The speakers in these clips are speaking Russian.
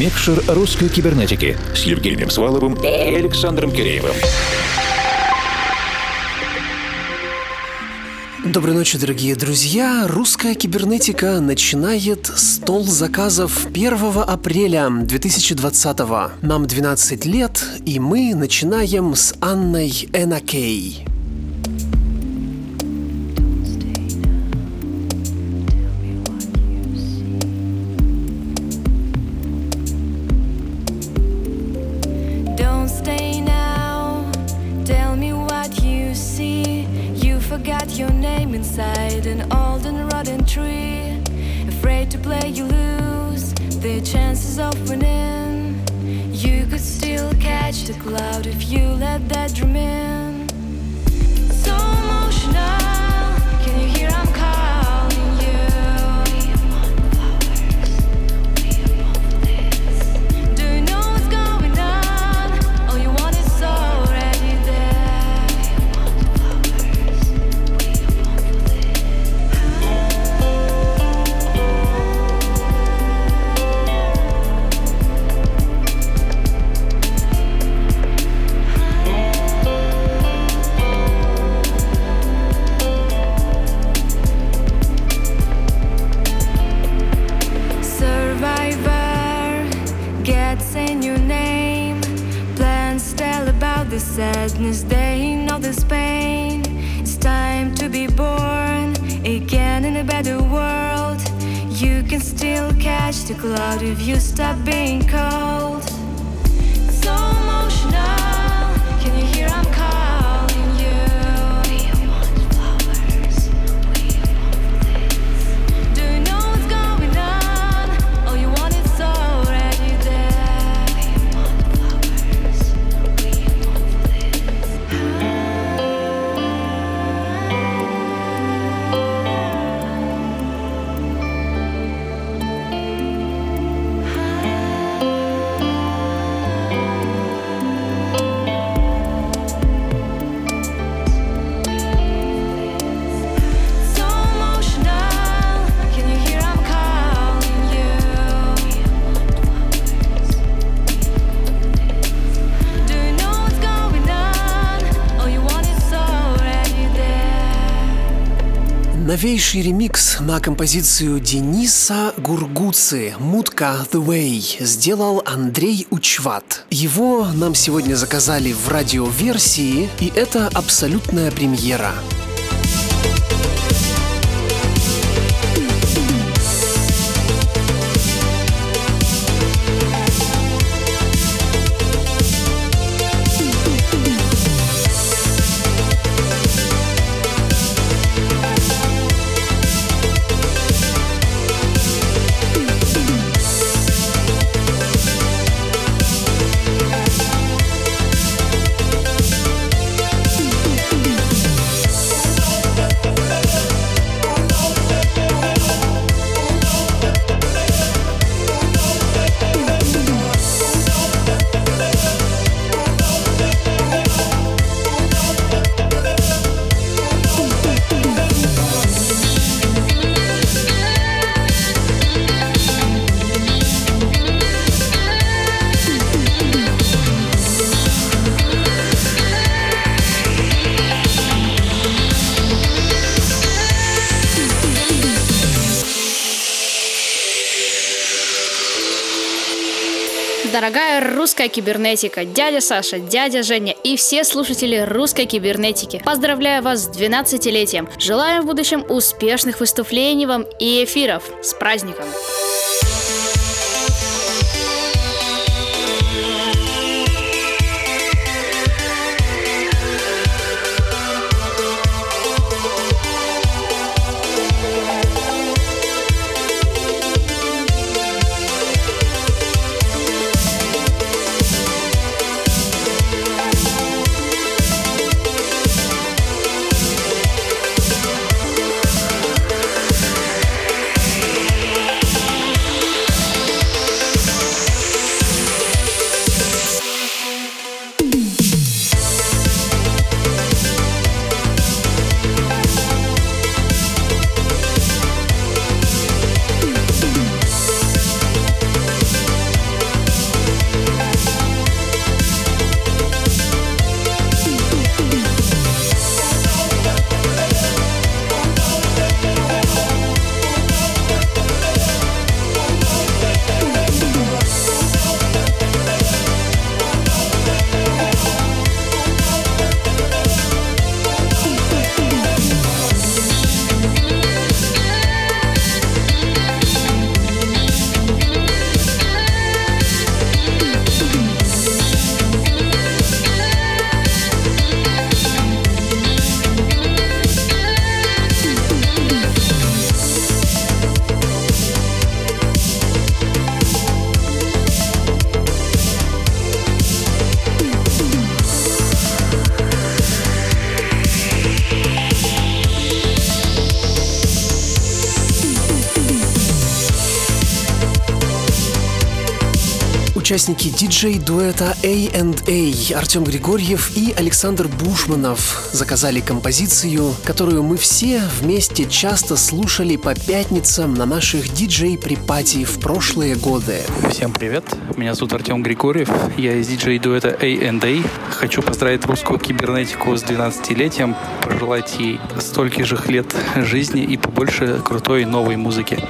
Микшер русской кибернетики с Евгением Сваловым и Александром Киреевым. Доброй ночи, дорогие друзья! Русская кибернетика начинает стол заказов 1 апреля 2020 -го. Нам 12 лет, и мы начинаем с Анной Энакей. Новейший ремикс на композицию Дениса Гургуцы «Мутка The Way» сделал Андрей Учват. Его нам сегодня заказали в радиоверсии, и это абсолютная премьера. Дорогая русская кибернетика, дядя Саша, дядя Женя и все слушатели русской кибернетики, поздравляю вас с 12-летием. Желаем в будущем успешных выступлений вам и эфиров. С праздником! Участники диджей-дуэта A&A Артем Григорьев и Александр Бушманов заказали композицию, которую мы все вместе часто слушали по пятницам на наших диджей pre-party в прошлые годы. Всем привет, меня зовут Артем Григорьев, я из диджей-дуэта A&A. Хочу поздравить русскую кибернетику с 12-летием, пожелать ей стольких же лет жизни и побольше крутой новой музыки.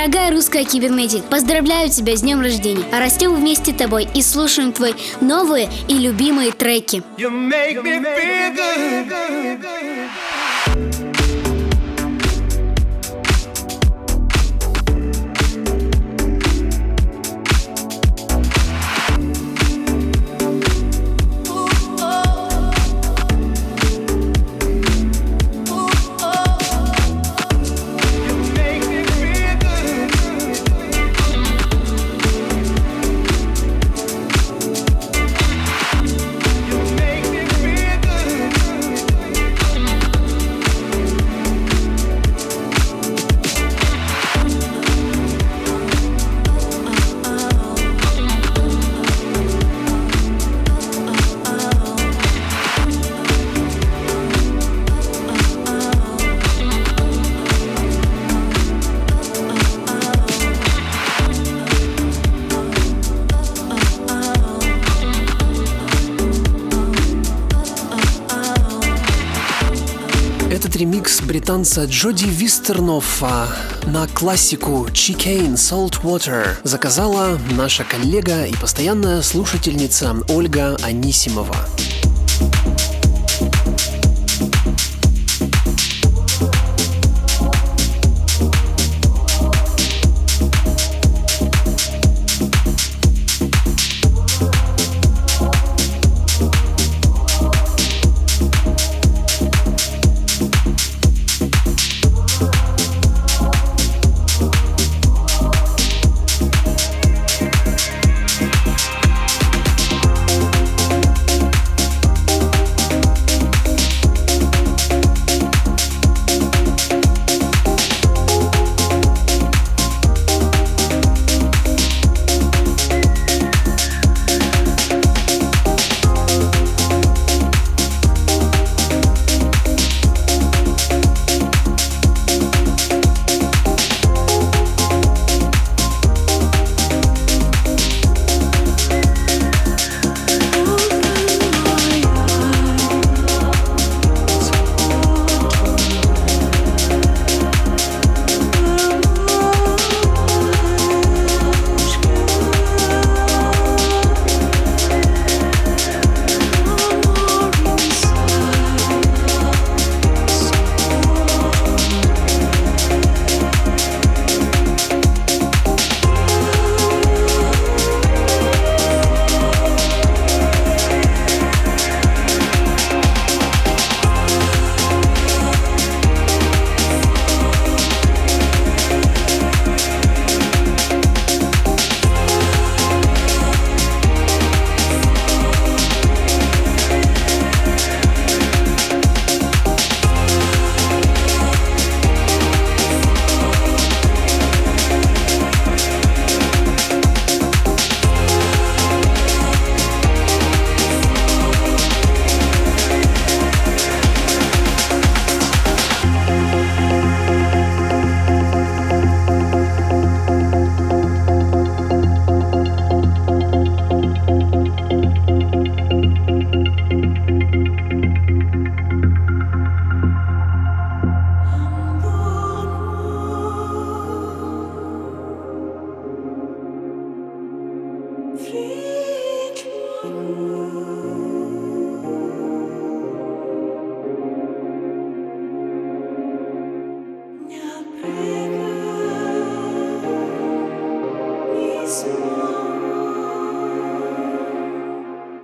Дорогая русская кибернетик, поздравляю тебя с днем рождения. Растем вместе с тобой и слушаем твои новые и любимые треки. You make me feel good. Британца Джоди Вистернофа на классику Chicane Saltwater заказала наша коллега и постоянная слушательница Ольга Анисимова.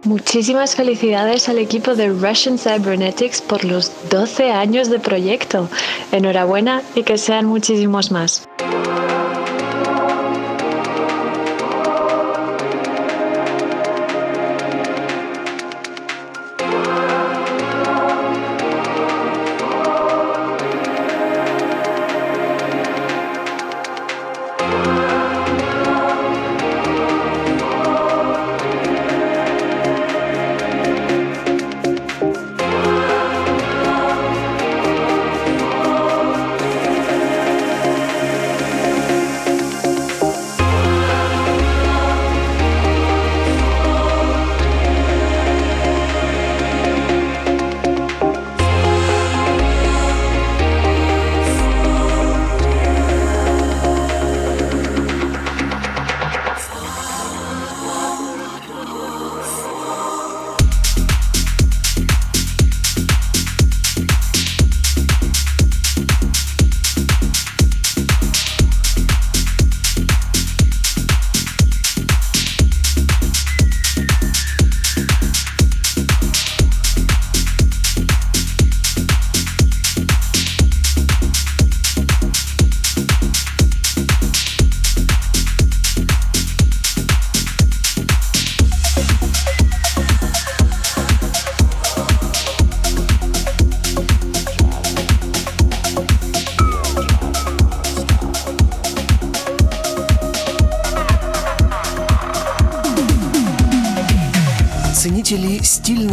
Muchísimas felicidades al equipo de Russian Cybernetics por los 12 años de proyecto. Enhorabuena y que sean muchísimos más.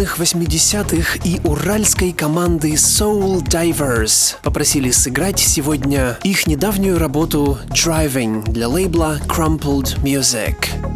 Стильных 80-х и уральской команды Soul Divers попросили сыграть сегодня их недавнюю работу Driving для лейбла Crumpled Music.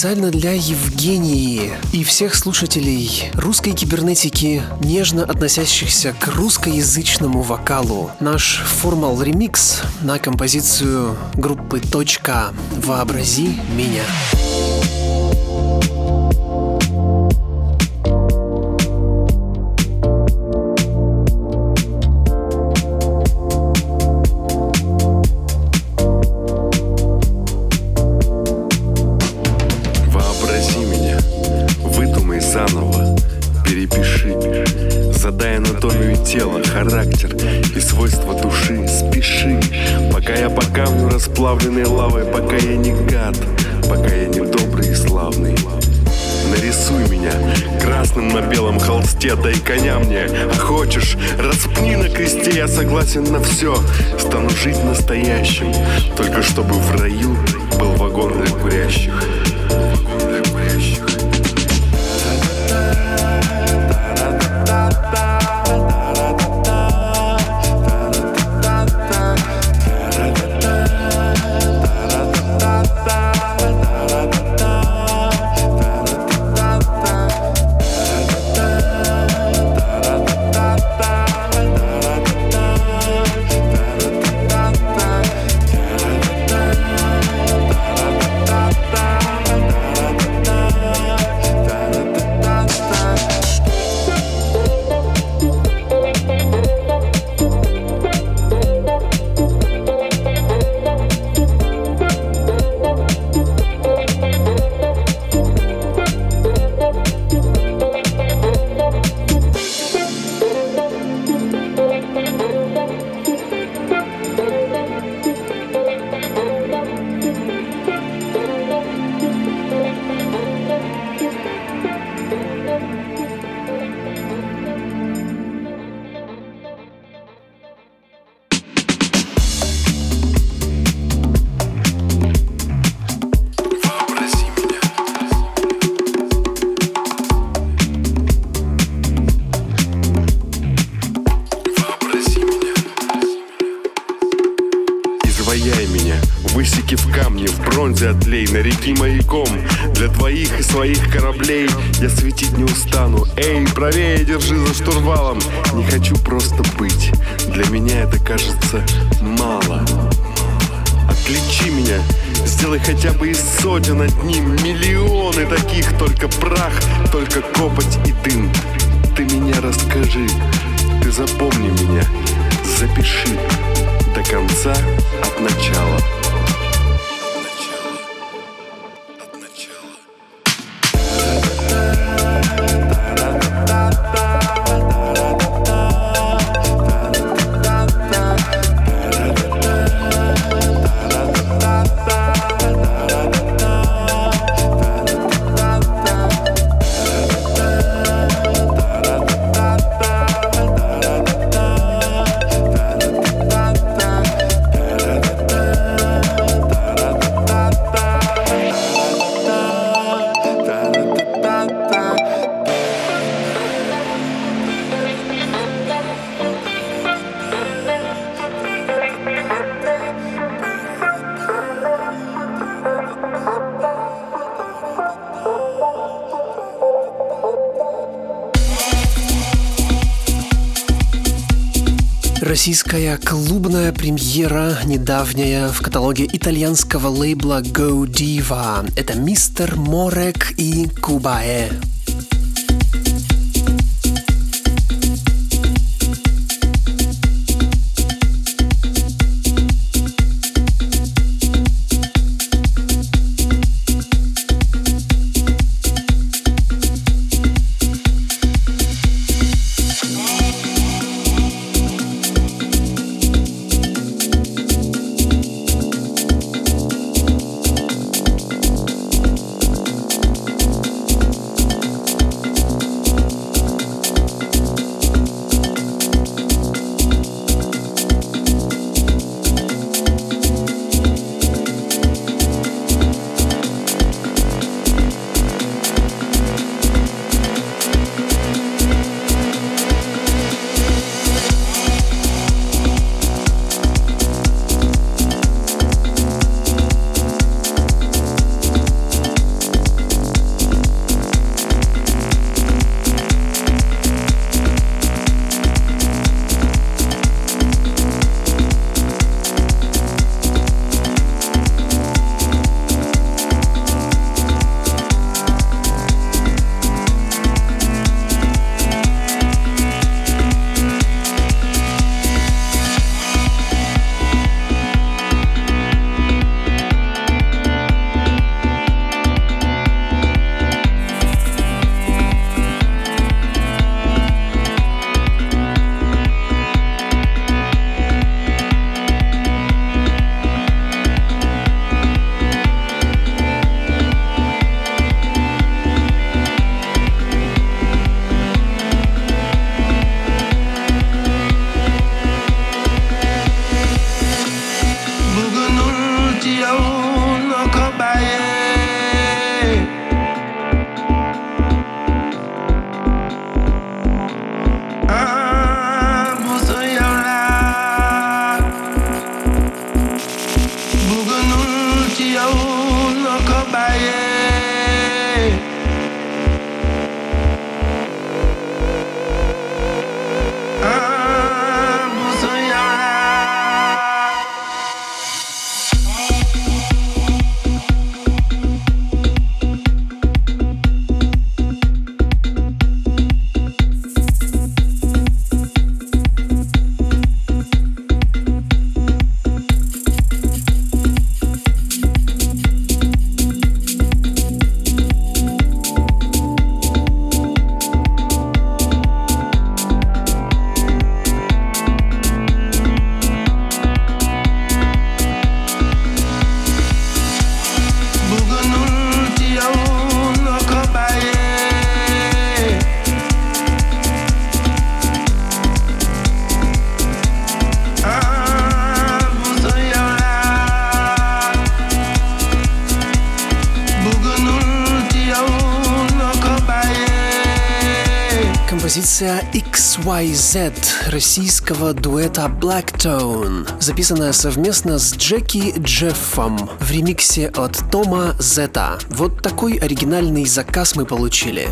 Специально для Евгении и всех слушателей русской кибернетики, нежно относящихся к русскоязычному вокалу. Наш формал ремикс на композицию группы «Точка. Вообрази меня». расплавленной согласен на все, стану жить настоящим, только чтобы в Российская клубная премьера, недавняя в каталоге итальянского лейбла Go Diva. Это мистер Морек и Кубае. Российского дуэта Blacktone, записанная совместно с Джеки Джеффом в ремиксе от Тома Зета. Вот такой оригинальный заказ мы получили.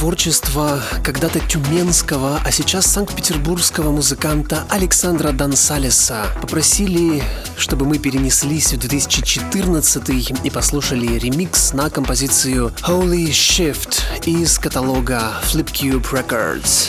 Творчества когда-то тюменского, а сейчас санкт-петербургского музыканта Александра Дансалеса попросили, чтобы мы перенеслись в 2014 и послушали ремикс на композицию Holy Shift из каталога Flipcube Records.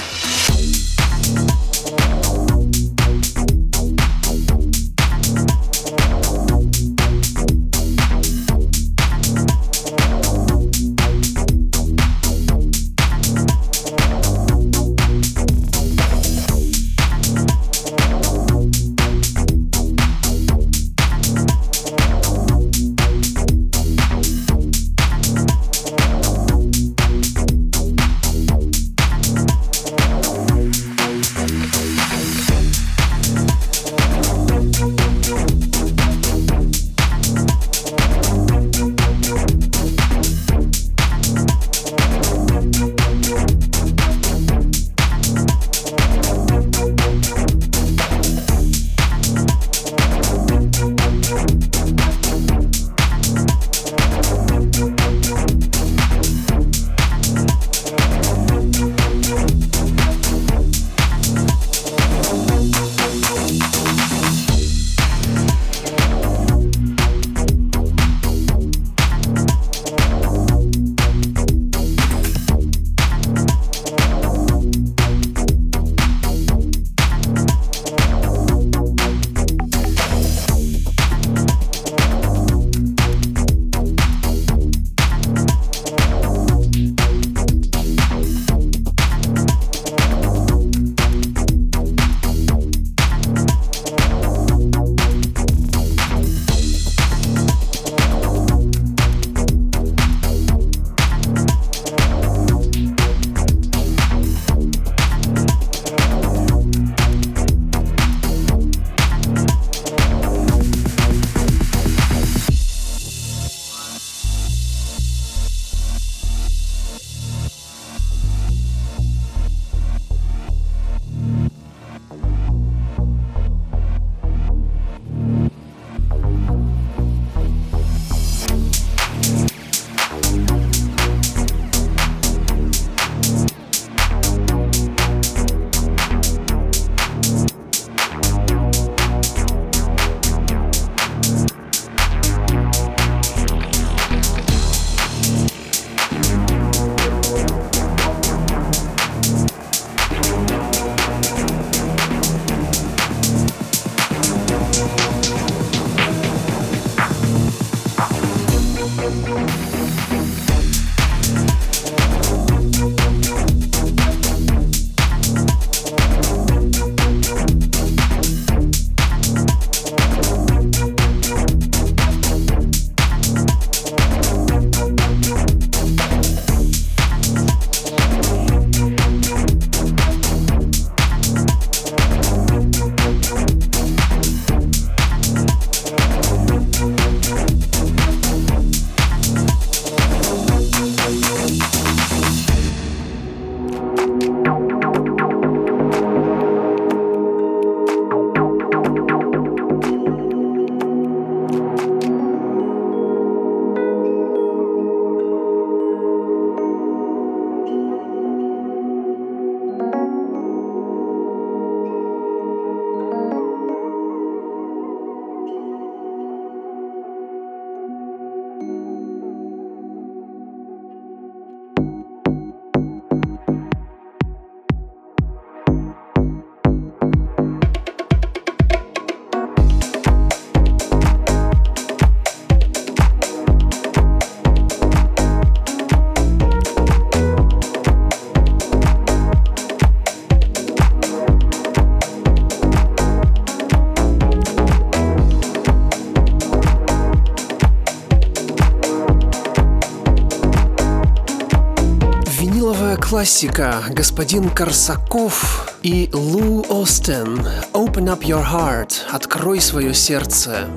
Классика. Господин Корсаков и Лу Остен. «Open up your heart» – «Открой свое сердце».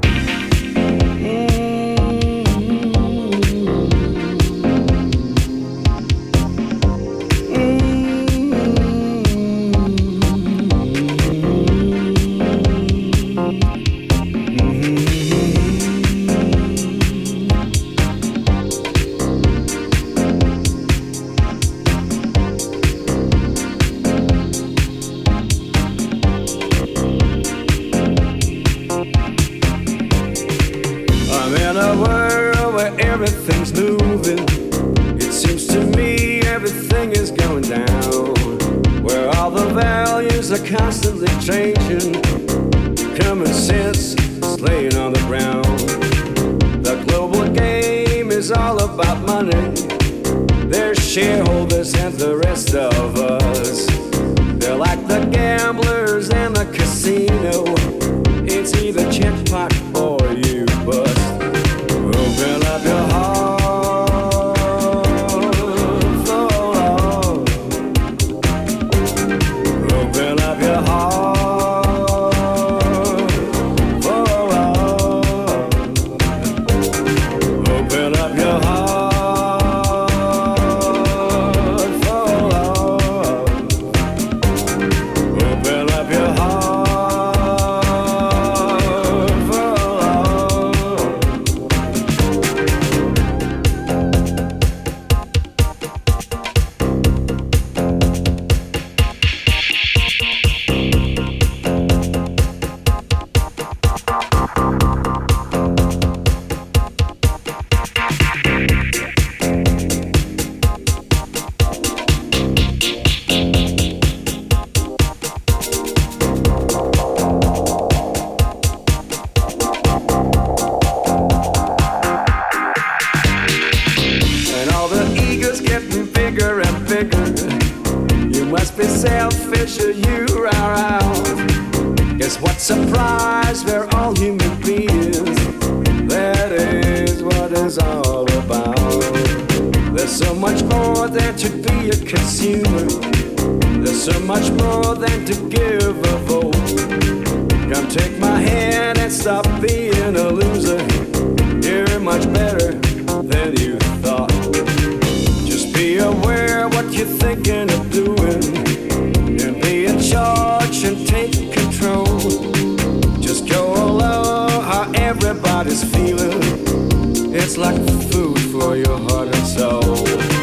Everything's moving. It seems to me everything is going down. Where all the values are constantly changing. Common sense is laying on the ground. The global game is all about money. There's shareholders and the rest of us. They're like the gamblers and the casino. It's either jackpot or There's so much more than to give a vote. Come take my hand and stop being a loser. You're much better than you thought. Just be aware what you're thinking of doing. And be in charge and take control. Just go along how everybody's feeling. It's like food for your heart and soul.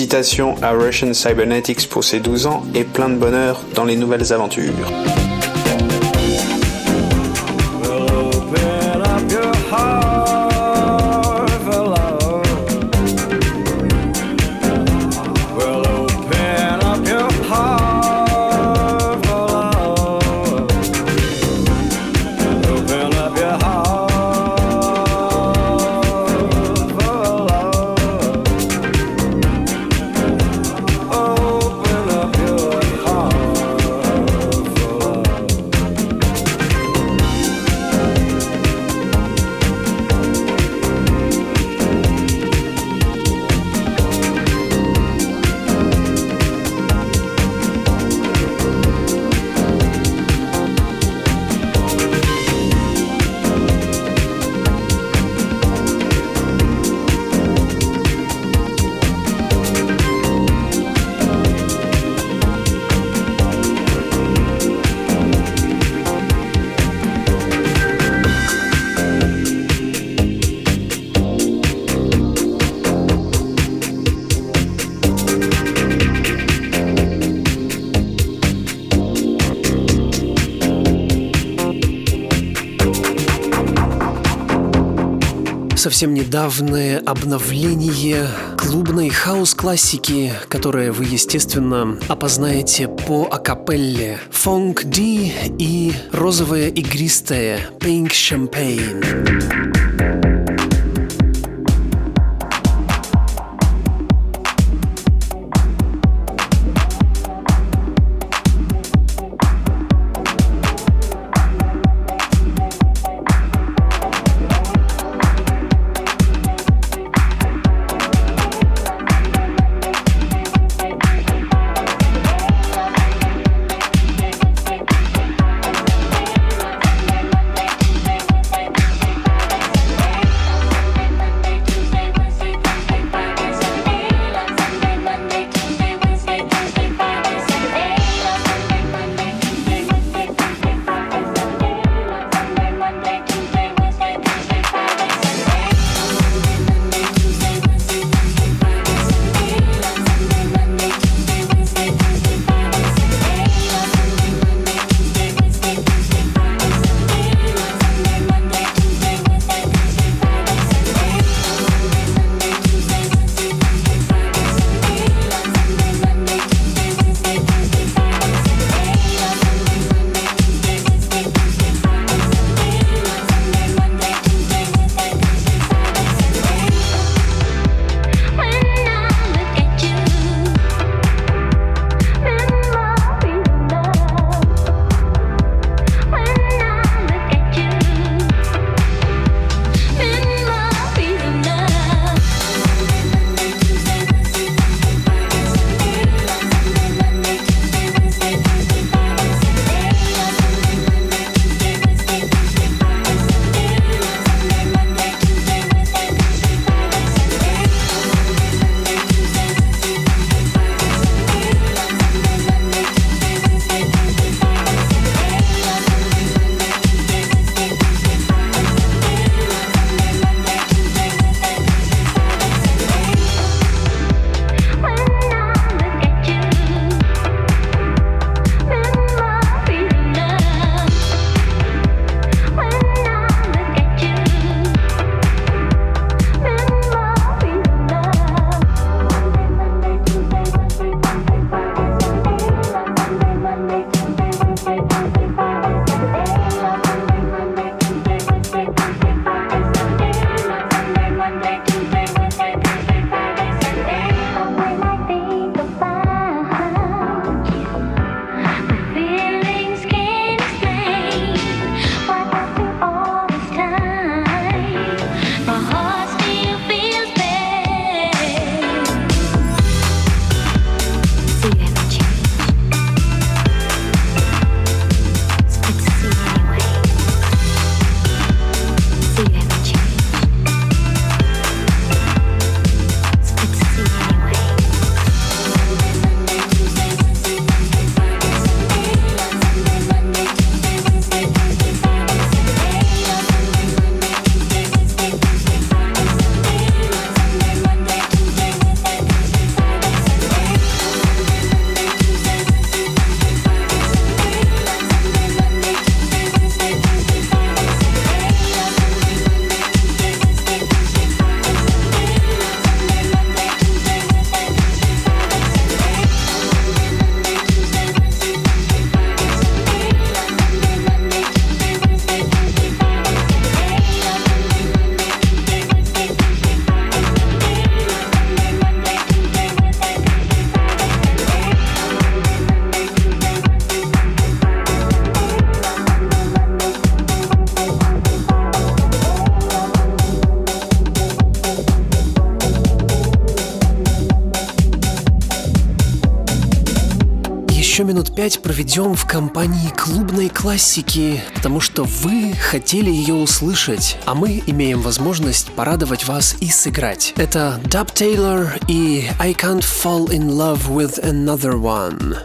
Félicitations à Russian Cybernetics pour ses 12 ans et plein de bonheur dans les nouvelles aventures. Совсем недавнее обновление клубной хаос-классики, которое вы, естественно, опознаете по акапелле. Фонг Ди и розовое игристое Pink Champagne. Проведем в компании клубной классики, потому что вы хотели ее услышать, а мы имеем возможность порадовать вас и сыграть. Это Dub Taylor и I Can't Fall in Love with Another One.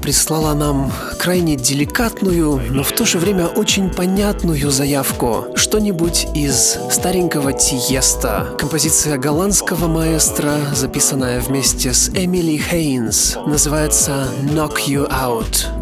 Прислала нам крайне деликатную, но в то же время очень понятную заявку. Что-нибудь из старенького Тиеста. Композиция голландского маэстро, записанная вместе с Эмили Хейнс, называется «Knock You Out».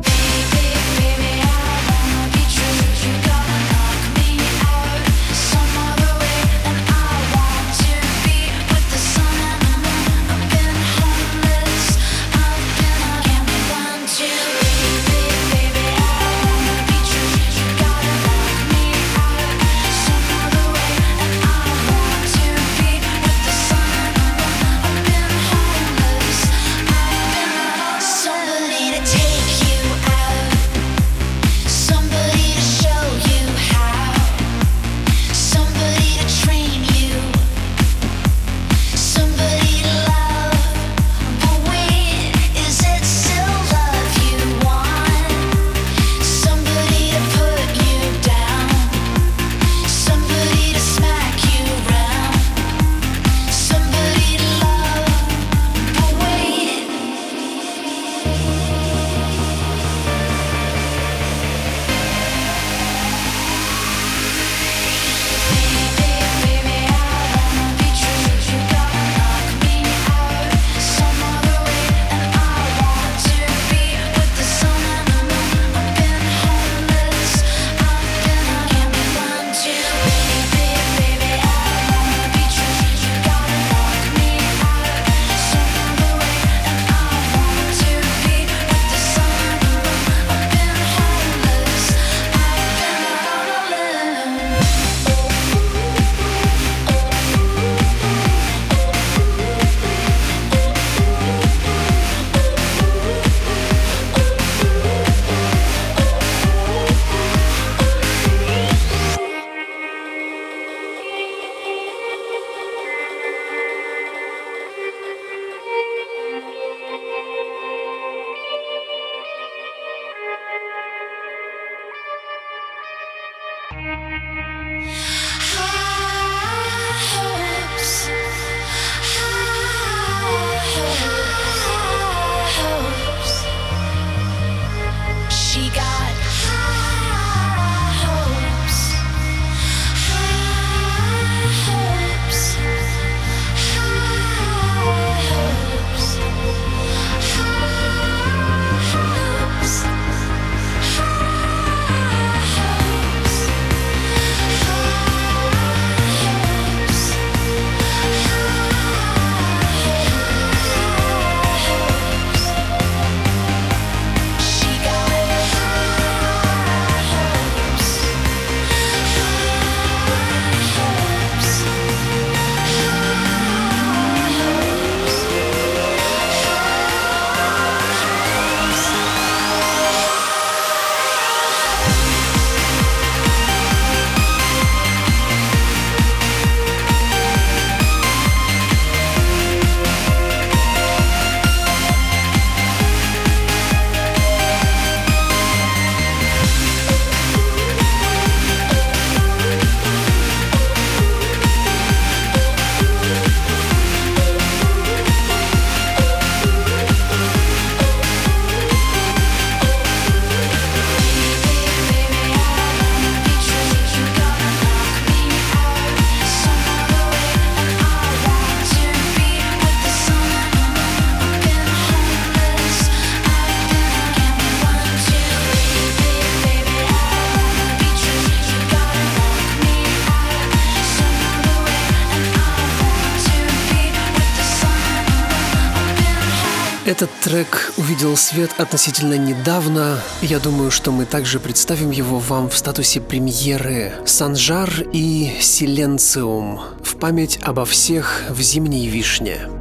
Увидел свет относительно недавно. Я думаю, что мы также представим его вам в статусе премьеры. Санжар и Силенциум в память обо всех в зимней вишне.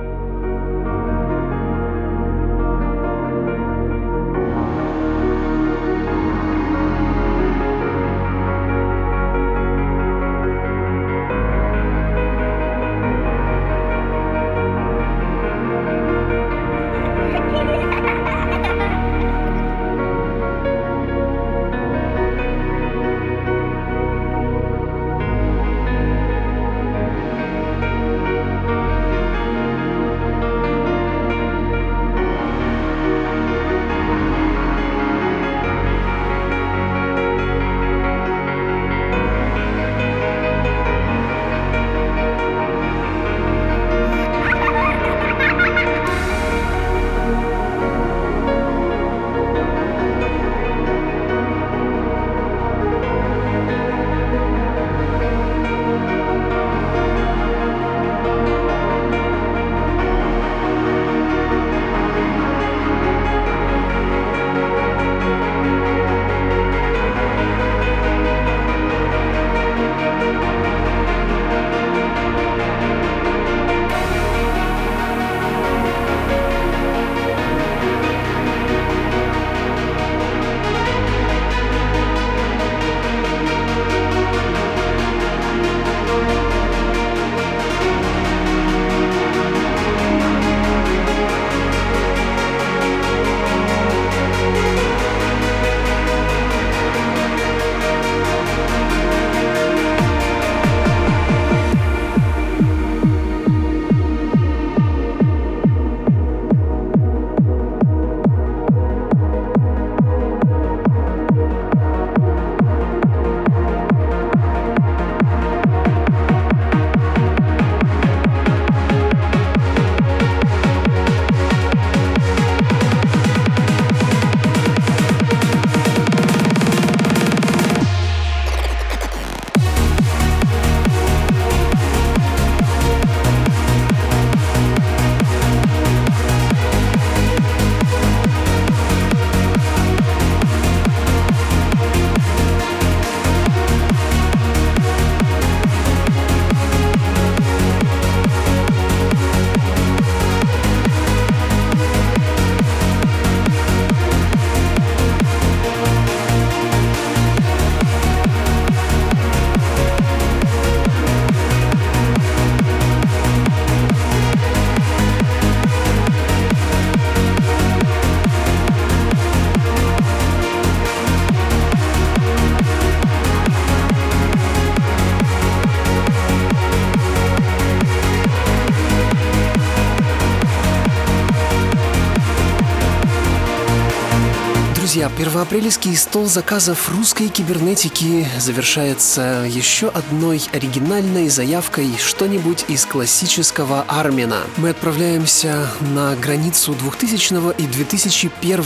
Первоапрельский стол заказов русской кибернетики завершается еще одной оригинальной заявкой что-нибудь из классического Армина. Мы отправляемся на границу 2000 и 2001,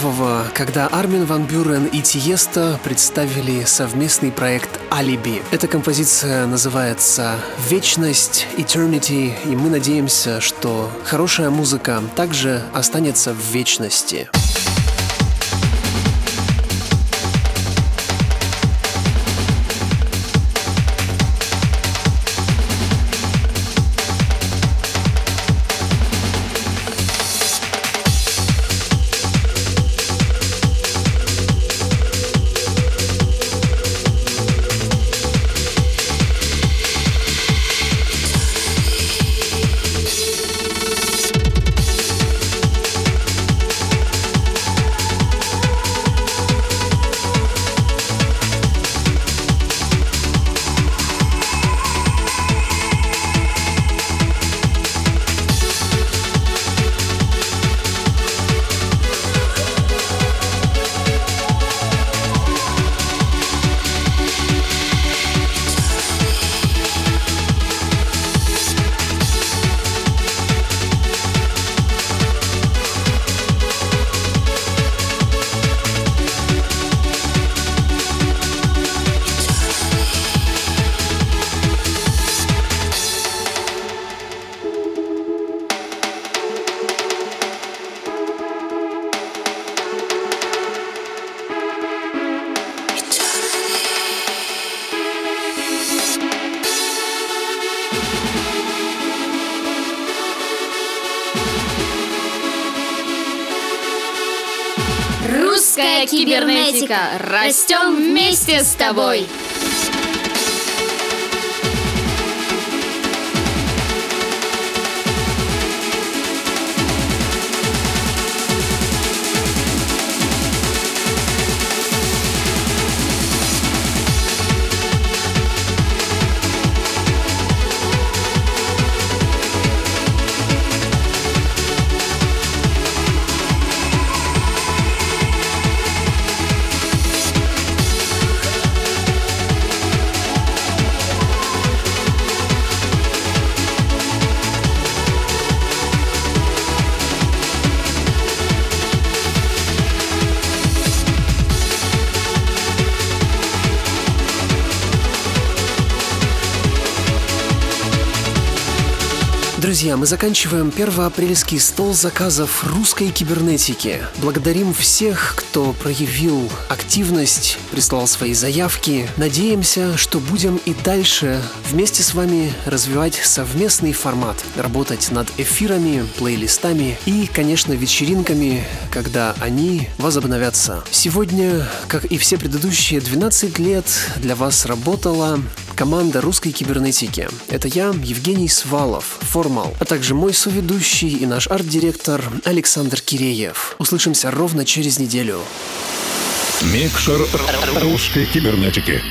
когда Армин Ван Бюрен и Тиеста представили совместный проект «Алиби». Эта композиция называется «Вечность», «Eternity», и мы надеемся, что хорошая музыка также останется в вечности. Кибернетика. Растем вместе с тобой. Мы заканчиваем первоапрельский стол заказов русской кибернетики. Благодарим всех, кто проявил активность, прислал свои заявки. Надеемся, что будем и дальше вместе с вами развивать совместный формат, работать над эфирами, плейлистами и, конечно, вечеринками, когда они возобновятся. Сегодня, как и все предыдущие 12 лет, для вас работала команда русской кибернетики. Это я, Евгений Свалов, Формал, а также мой соведущий и наш арт-директор Александр Киреев. Услышимся ровно через неделю. Микшер русской кибернетики.